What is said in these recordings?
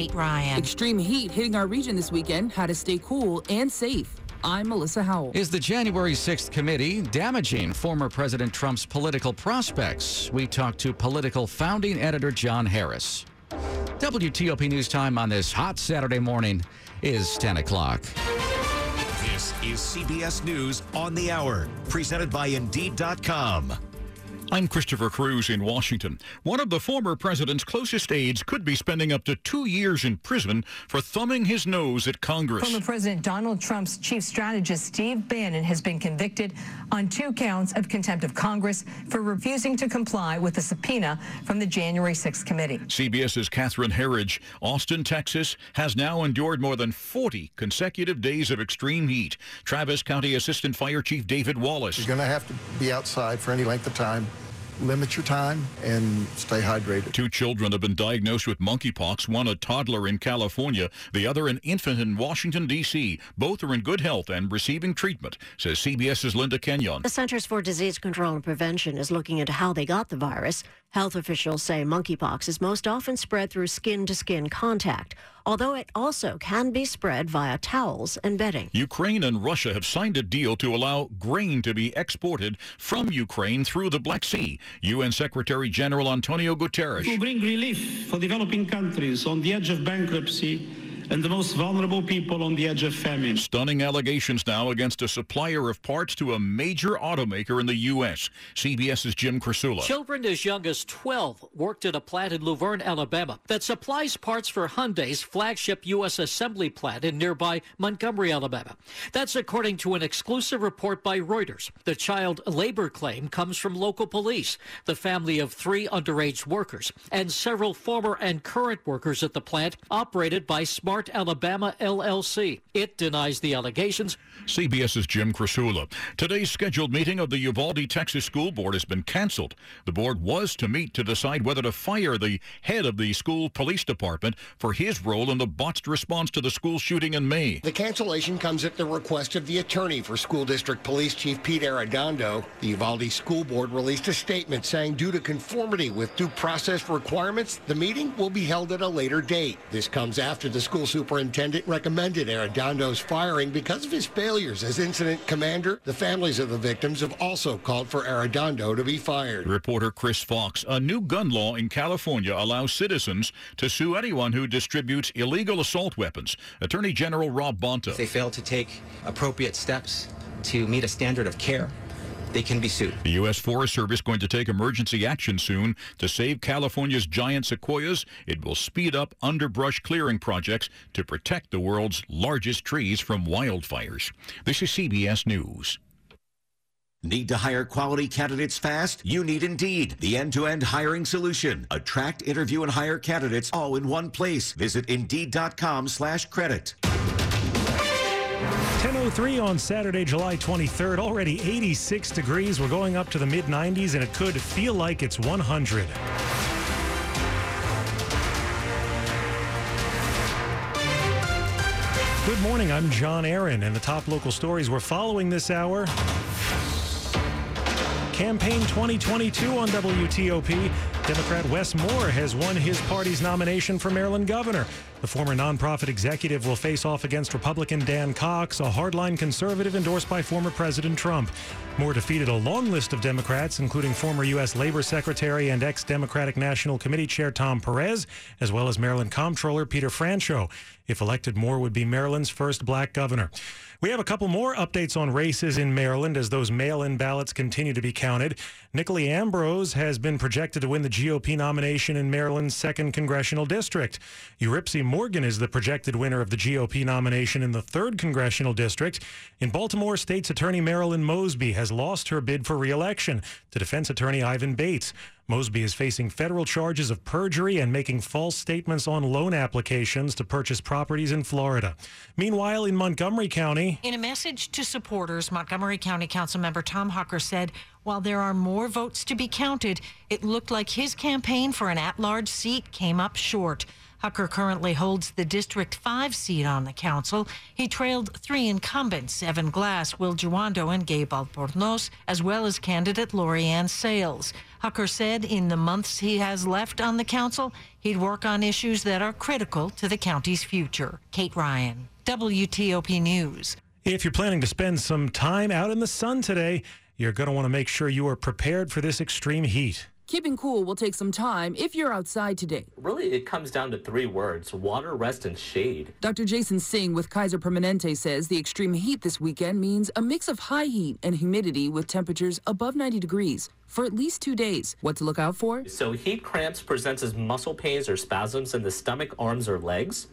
Kate Ryan. Extreme heat hitting our region this weekend. How to stay cool and safe. I'm Melissa Howell. Is the January 6th committee damaging former President Trump's Politico prospects? We talked to political founding editor John Harris. WTOP News Time on this hot Saturday morning is 10 o'clock. This is CBS News on the Hour, presented by Indeed.com. I'm Christopher Cruz in Washington. One of the former president's closest aides could be spending up to two years in prison for thumbing his nose at Congress. Former President Donald Trump's chief strategist, Steve Bannon, has been convicted on two counts of contempt of Congress for refusing to comply with a subpoena from the January 6th committee. CBS's Catherine Herridge. Austin, Texas, has now endured more than 40 consecutive days of extreme heat. Travis County Assistant Fire Chief David Wallace. You're going to have to be outside for any length of time limit your time and stay hydrated. Two children have been diagnosed with monkeypox, one a toddler in California, the other an infant in Washington, D.C. Both are in good health and receiving treatment, says CBS's Linda Kenyon. The Centers for Disease Control and Prevention is looking into how they got the virus. Health officials say monkeypox is most often spread through skin to skin contact, although it also can be spread via towels and bedding. Ukraine and Russia have signed a deal to allow grain to be exported from Ukraine through the Black Sea. UN Secretary General Antonio Guterres. To bring relief for developing countries on the edge of bankruptcy and the most vulnerable people on the edge of famine. Stunning allegations now against a supplier of parts to a major automaker in the U.S. CBS's Jim Krasula. Children as young as 12 worked at a plant in Luverne, Alabama that supplies parts for Hyundai's flagship U.S. assembly plant in nearby Montgomery, Alabama. That's according to an exclusive report by Reuters. The child labor claim comes from local police, the family of three underage workers, and several former and current workers at the plant operated by Smart Alabama LLC. It denies the allegations. CBS's Jim Krasula. Today's scheduled meeting of the Uvalde, Texas School Board has been canceled. The board was to meet to decide whether to fire the head of the school police department for his role in the botched response to the school shooting in May. The cancellation comes at the request of the attorney for School District Police Chief Pete Arredondo. The Uvalde School Board released a statement saying due to conformity with due process requirements, the meeting will be held at a later date. This comes after the school superintendent recommended Arredondo's firing because of his failures as incident commander. The families of the victims have also called for Arredondo to be fired. Reporter Chris Fox. A new gun law in California allows citizens to sue anyone who distributes illegal assault weapons. Attorney General Rob Bonta. If they fail to take appropriate steps to meet a standard of care they can be sued. The U.S. Forest Service going to take emergency action soon to save California's giant sequoias. It will speed up underbrush clearing projects to protect the world's largest trees from wildfires. This is CBS News. Need to hire quality candidates fast? You need Indeed, the end-to-end hiring solution. Attract, interview, and hire candidates all in one place. Visit Indeed.com slash credit. 10.03 on Saturday, July 23rd. Already 86 degrees. We're going up to the mid 90s, and it could feel like it's 100. Good morning. I'm John Aaron, and the top local stories we're following this hour. Campaign 2022 on WTOP. Democrat Wes Moore has won his party's nomination for Maryland governor. The former nonprofit executive will face off against Republican Dan Cox, a hardline conservative endorsed by former President Trump. Moore defeated a long list of Democrats, including former U.S. Labor Secretary and ex Democratic National Committee Chair Tom Perez, as well as Maryland Comptroller Peter Franchot. If elected, Moore would be Maryland's first black governor. We have a couple more updates on races in Maryland as those mail in ballots continue to be counted. Nicolee Ambrose has been projected to win the GOP nomination in Maryland's 2nd Congressional District. Yuripzy Morgan is the projected winner of the GOP nomination in the 3rd Congressional District. In Baltimore, State's Attorney Marilyn Mosby has lost her bid for reelection to defense attorney Ivan Bates. Mosby is facing federal charges of perjury and making false statements on loan applications to purchase properties in Florida. Meanwhile, in Montgomery County, in a message to supporters, Montgomery County Councilmember Tom Hucker said, while there are more votes to be counted, it looked like his campaign for an at large seat came up short. Hucker currently holds the District 5 seat on the council. He trailed three incumbents, Evan Glass, Will Jawando, and Gabe Albornoz, as well as candidate Laurie-Anne Sayles. Hucker said in the months he has left on the council, he'd work on issues that are critical to the county's future. Kate Ryan, WTOP News. If you're planning to spend some time out in the sun today, you're going to want to make sure you are prepared for this extreme heat. Keeping cool will take some time if you're outside today. Really, it comes down to three words water, rest, and shade. Dr. Jason Singh with Kaiser Permanente says the extreme heat this weekend means a mix of high heat and humidity with temperatures above 90 degrees for at least two days. What to look out for? So, heat cramps presents as muscle pains or spasms in the stomach, arms, or legs,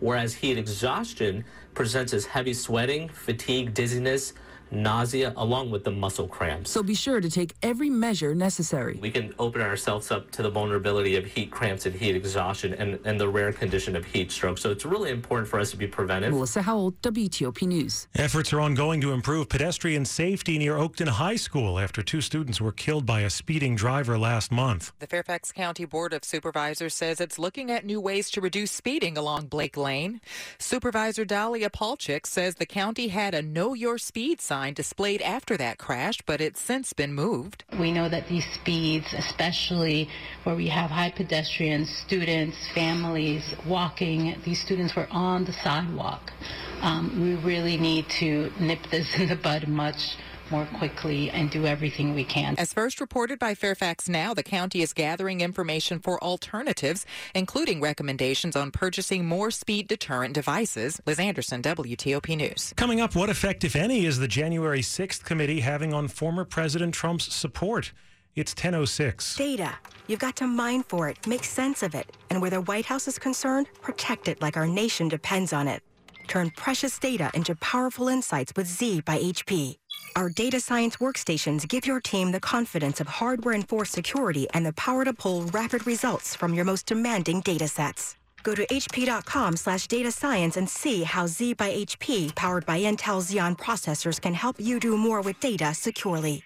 whereas heat exhaustion presents as heavy sweating, fatigue, dizziness, nausea, along with the muscle cramps. So be sure to take every measure necessary. We can open ourselves up to the vulnerability of heat cramps and heat exhaustion and, and the rare condition of heat stroke. So it's really important for us to be preventive. Melissa Howell, WTOP News. Efforts are ongoing to improve pedestrian safety near Oakton High School after two students were killed by a speeding driver last month. The Fairfax County Board of Supervisors says it's looking at new ways to reduce speeding along Blake Lane. Supervisor Dalia Palchik says the county had a Know Your Speed sign displayed after that crash, but it's since been moved. We know that these speeds, especially where we have high pedestrians, students, families walking, these students were on the sidewalk. Um, we really need to nip this in the bud much more quickly and do everything we can. As first reported by Fairfax Now, the county is gathering information for alternatives, including recommendations on purchasing more speed deterrent devices. Liz Anderson, WTOP News. Coming up, what effect, if any, is the January 6th committee having on former President Trump's support? It's 1006. Data. You've got to mine for it, make sense of it, and where the White House is concerned, protect it like our nation depends on it. Turn precious data into powerful insights with Z by HP. Our data science workstations give your team the confidence of hardware-enforced security and the power to pull rapid results from your most demanding data sets. Go to hp.com slash data science and see how Z by HP, powered by Intel Xeon processors, can help you do more with data securely.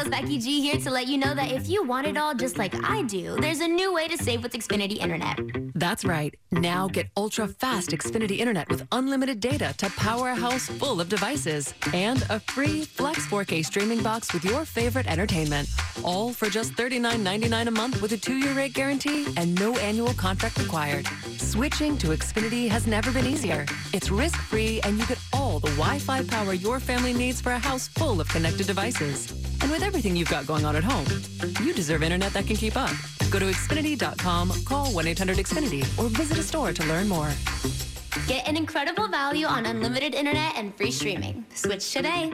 Amigos, Becky G here to let you know that if you want it all just like I do, there's a new way to save with Xfinity Internet. That's right. Now get ultra fast Xfinity Internet with unlimited data to power a house full of devices and a free Flex 4K streaming box with your favorite entertainment. All for just $39.99 a month with a two year rate guarantee and no annual contract required. Switching to Xfinity has never been easier. It's risk free and you get all the Wi Fi power your family needs for a house full of connected devices. And with everything you've got going on at home, you deserve internet that can keep up. Go to Xfinity.com, call 1 800 Xfinity, or visit a store to learn more. Get an incredible value on unlimited internet and free streaming. Switch today.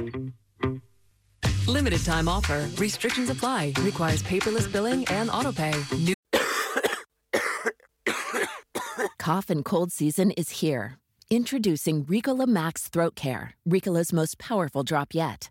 Limited time offer. Restrictions apply. Requires paperless billing and autopay. New Cough and cold season is here. Introducing Ricola Max Throat Care, Ricola's most powerful drop yet.